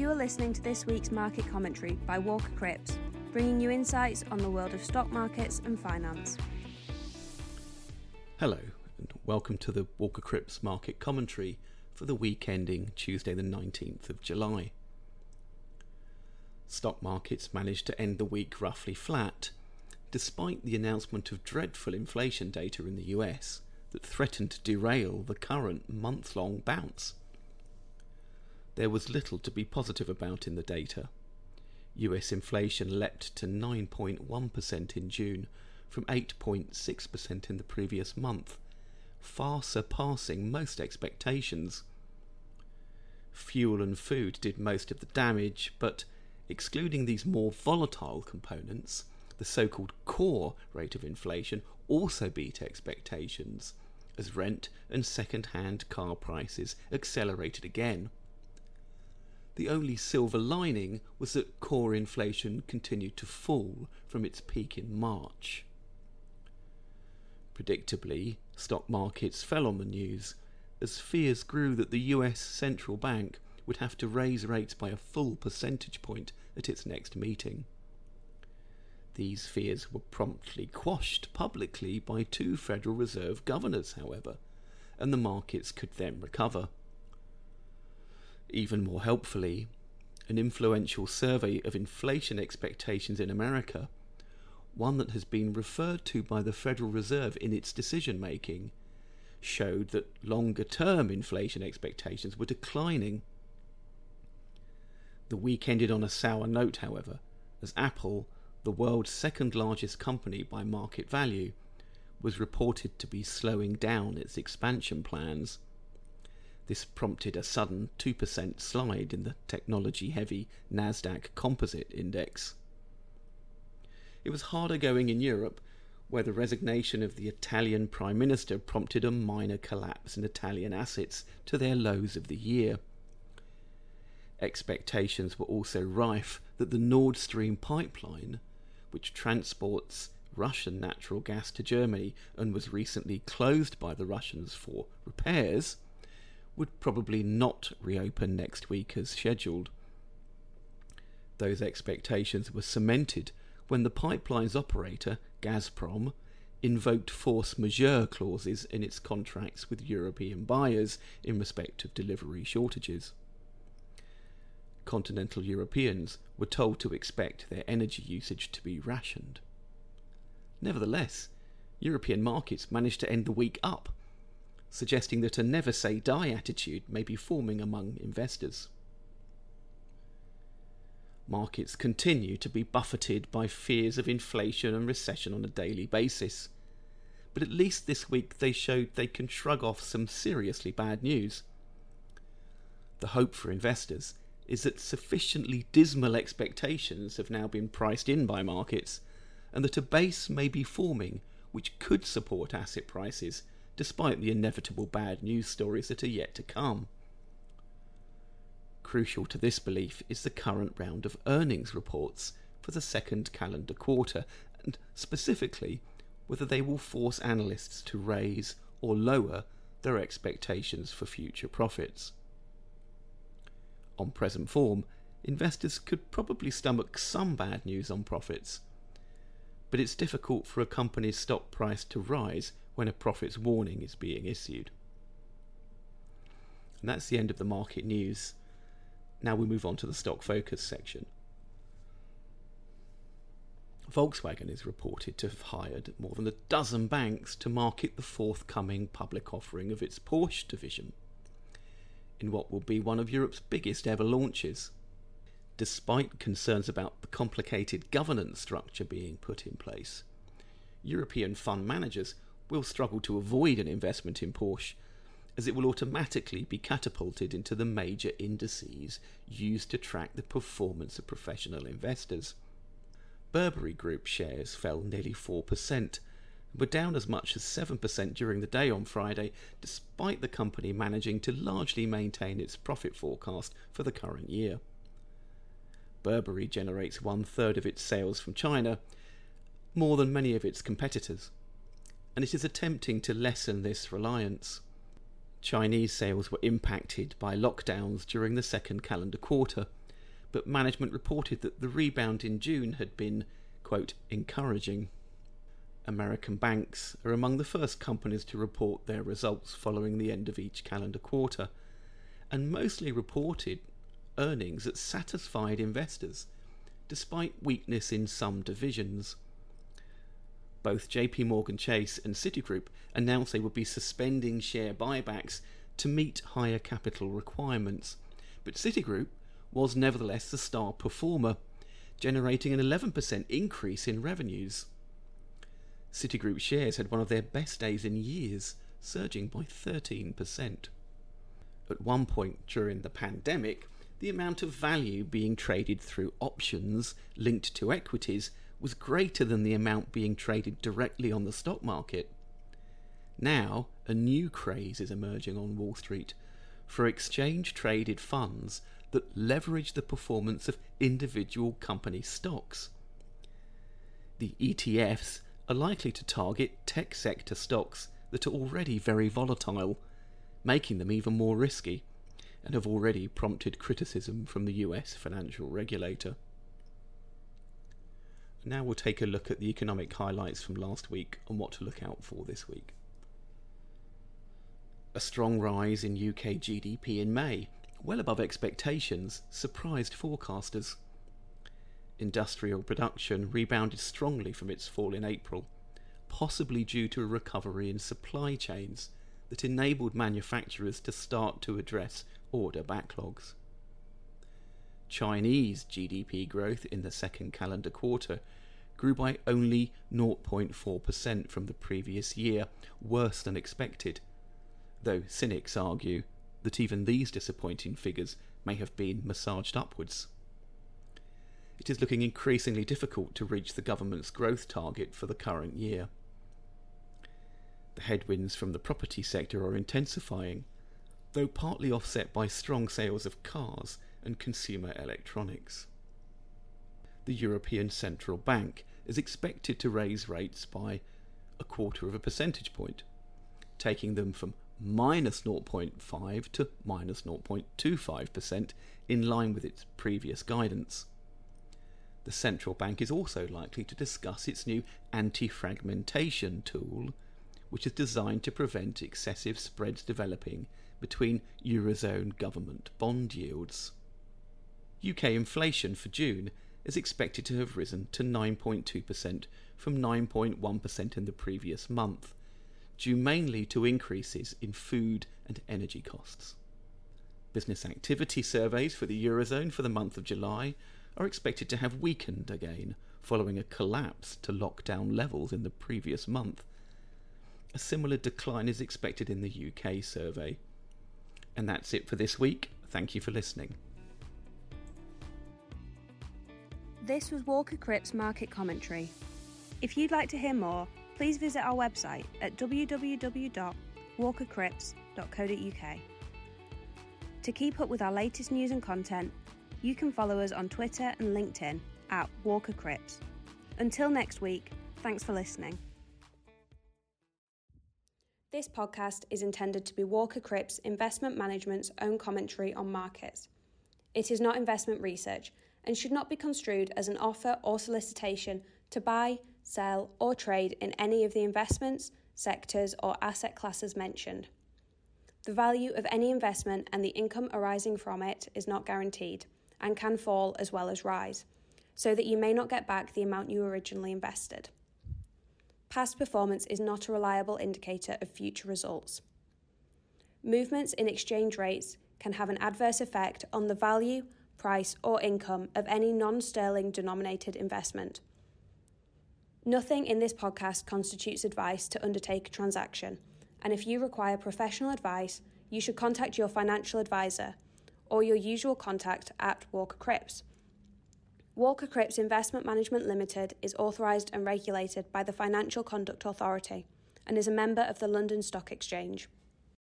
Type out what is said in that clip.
You are listening to this week's market commentary by Walker Crips, bringing you insights on the world of stock markets and finance. Hello, and welcome to the Walker Crips market commentary for the week ending Tuesday, the 19th of July. Stock markets managed to end the week roughly flat, despite the announcement of dreadful inflation data in the US that threatened to derail the current month long bounce there was little to be positive about in the data. US inflation leapt to 9.1% in June from 8.6% in the previous month, far surpassing most expectations. Fuel and food did most of the damage, but excluding these more volatile components, the so called core rate of inflation also beat expectations, as rent and second hand car prices accelerated again. The only silver lining was that core inflation continued to fall from its peak in March. Predictably, stock markets fell on the news as fears grew that the US central bank would have to raise rates by a full percentage point at its next meeting. These fears were promptly quashed publicly by two Federal Reserve governors, however, and the markets could then recover. Even more helpfully, an influential survey of inflation expectations in America, one that has been referred to by the Federal Reserve in its decision making, showed that longer term inflation expectations were declining. The week ended on a sour note, however, as Apple, the world's second largest company by market value, was reported to be slowing down its expansion plans. This prompted a sudden 2% slide in the technology heavy Nasdaq Composite Index. It was harder going in Europe, where the resignation of the Italian Prime Minister prompted a minor collapse in Italian assets to their lows of the year. Expectations were also rife that the Nord Stream pipeline, which transports Russian natural gas to Germany and was recently closed by the Russians for repairs, would probably not reopen next week as scheduled. Those expectations were cemented when the pipeline's operator, Gazprom, invoked force majeure clauses in its contracts with European buyers in respect of delivery shortages. Continental Europeans were told to expect their energy usage to be rationed. Nevertheless, European markets managed to end the week up suggesting that a never say die attitude may be forming among investors. Markets continue to be buffeted by fears of inflation and recession on a daily basis, but at least this week they showed they can shrug off some seriously bad news. The hope for investors is that sufficiently dismal expectations have now been priced in by markets, and that a base may be forming which could support asset prices despite the inevitable bad news stories that are yet to come. Crucial to this belief is the current round of earnings reports for the second calendar quarter, and specifically whether they will force analysts to raise or lower their expectations for future profits. On present form, investors could probably stomach some bad news on profits, but it's difficult for a company's stock price to rise when a profits warning is being issued. And that's the end of the market news. Now we move on to the stock focus section. Volkswagen is reported to have hired more than a dozen banks to market the forthcoming public offering of its Porsche division, in what will be one of Europe's biggest ever launches. Despite concerns about the complicated governance structure being put in place, European fund managers will struggle to avoid an investment in Porsche, as it will automatically be catapulted into the major indices used to track the performance of professional investors. Burberry Group shares fell nearly 4%, and were down as much as 7% during the day on Friday, despite the company managing to largely maintain its profit forecast for the current year. Burberry generates one third of its sales from China, more than many of its competitors and it is attempting to lessen this reliance. Chinese sales were impacted by lockdowns during the second calendar quarter, but management reported that the rebound in June had been, quote, encouraging. American banks are among the first companies to report their results following the end of each calendar quarter, and mostly reported earnings that satisfied investors, despite weakness in some divisions. Both JP Morgan Chase and Citigroup announced they would be suspending share buybacks to meet higher capital requirements, but Citigroup was nevertheless the star performer, generating an 11% increase in revenues. Citigroup shares had one of their best days in years, surging by 13%. At one point during the pandemic, the amount of value being traded through options linked to equities was greater than the amount being traded directly on the stock market. Now, a new craze is emerging on Wall Street for exchange traded funds that leverage the performance of individual company stocks. The ETFs are likely to target tech sector stocks that are already very volatile, making them even more risky, and have already prompted criticism from the US financial regulator. Now we'll take a look at the economic highlights from last week and what to look out for this week. A strong rise in UK GDP in May well above expectations, surprised forecasters. Industrial production rebounded strongly from its fall in April, possibly due to a recovery in supply chains that enabled manufacturers to start to address order backlogs. Chinese GDP growth in the second calendar quarter grew by only 0.4% from the previous year, worse than expected, though cynics argue that even these disappointing figures may have been massaged upwards. It is looking increasingly difficult to reach the government's growth target for the current year. The headwinds from the property sector are intensifying, though partly offset by strong sales of cars and consumer electronics. The European Central Bank is expected to raise rates by a quarter of a percentage point, taking them from minus 0.5 to minus 0.25% in line with its previous guidance. The central bank is also likely to discuss its new anti fragmentation tool, which is designed to prevent excessive spreads developing between Eurozone government bond yields. UK inflation for June is expected to have risen to 9.2% from 9.1% in the previous month, due mainly to increases in food and energy costs. Business activity surveys for the Eurozone for the month of July are expected to have weakened again following a collapse to lockdown levels in the previous month. A similar decline is expected in the UK survey. And that's it for this week. Thank you for listening. This was Walker Crips Market Commentary. If you'd like to hear more, please visit our website at www.walkercrips.co.uk. To keep up with our latest news and content, you can follow us on Twitter and LinkedIn at Walker Crips. Until next week, thanks for listening. This podcast is intended to be Walker Crips Investment Management's own commentary on markets. It is not investment research and should not be construed as an offer or solicitation to buy, sell, or trade in any of the investments, sectors, or asset classes mentioned. The value of any investment and the income arising from it is not guaranteed and can fall as well as rise, so that you may not get back the amount you originally invested. Past performance is not a reliable indicator of future results. Movements in exchange rates can have an adverse effect on the value, price, or income of any non sterling denominated investment. Nothing in this podcast constitutes advice to undertake a transaction, and if you require professional advice, you should contact your financial advisor or your usual contact at Walker Crips. Walker Crips Investment Management Limited is authorised and regulated by the Financial Conduct Authority and is a member of the London Stock Exchange.